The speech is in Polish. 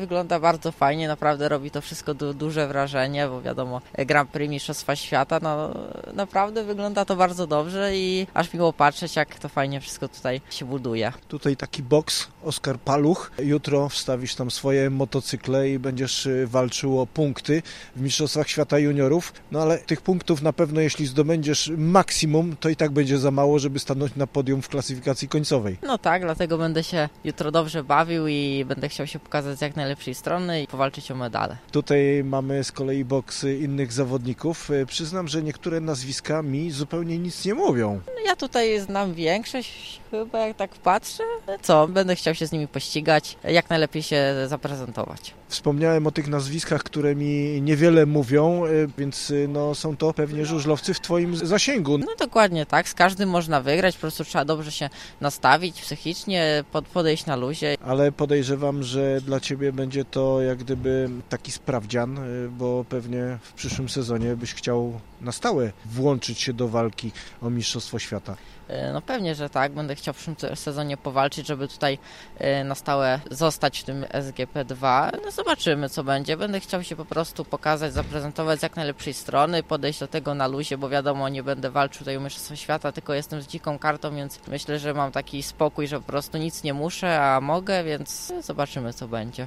Wygląda bardzo fajnie, naprawdę robi to wszystko du duże wrażenie, bo wiadomo, Grand Prix Mistrzostwa Świata, no naprawdę wygląda to bardzo dobrze i aż miło patrzeć, jak to fajnie wszystko tutaj się buduje. Tutaj taki boks, Oskar Paluch. Jutro wstawisz tam swoje motocykle i będziesz y, walczył o punkty w Mistrzostwach Świata Juniorów. No ale tych punktów na pewno, jeśli zdobędziesz maksimum, to i tak będzie za mało, żeby stanąć na podium w klasyfikacji końcowej. No tak, dlatego będę się jutro dobrze bawił i będę chciał się pokazać jak najlepszej strony i powalczyć o medale. Tutaj mamy z kolei boksy innych zawodników. Y, Przyznam, że niektóre nazwiska mi zupełnie nic nie mówią. Ja tutaj znam większość, chyba jak tak patrzę. Co, będę chciał się z nimi pościgać, jak najlepiej się zaprezentować. Wspomniałem o tych nazwiskach, które mi niewiele mówią, y, więc y, no, są to pewnie żużlowcy w Twoim zasięgu. No dokładnie tak, z każdym można wygrać, po prostu trzeba dobrze się nastawić psychicznie, pod, podejść na luzie. Ale podejrzewam, że dla Ciebie będzie to jak gdyby taki sprawdzian, y, bo pewnie w przyszłym sezonie byś chciał na stałe włączyć się do walki o Mistrzostwo Świata. E, No pewnie, że tak. Będę chciał w przyszłym sezonie powalczyć, żeby tutaj e, na stałe zostać w tym SGP2. No zobaczymy, co będzie. Będę chciał się po prostu pokazać, zaprezentować z jak najlepszej strony, podejść do tego na luzie, bo wiadomo, nie będę walczył tutaj o Mistrzostwo Świata, tylko jestem z dziką kartą, więc myślę, że mam taki spokój, że po prostu nic nie muszę, a mogę, więc zobaczymy, co będzie.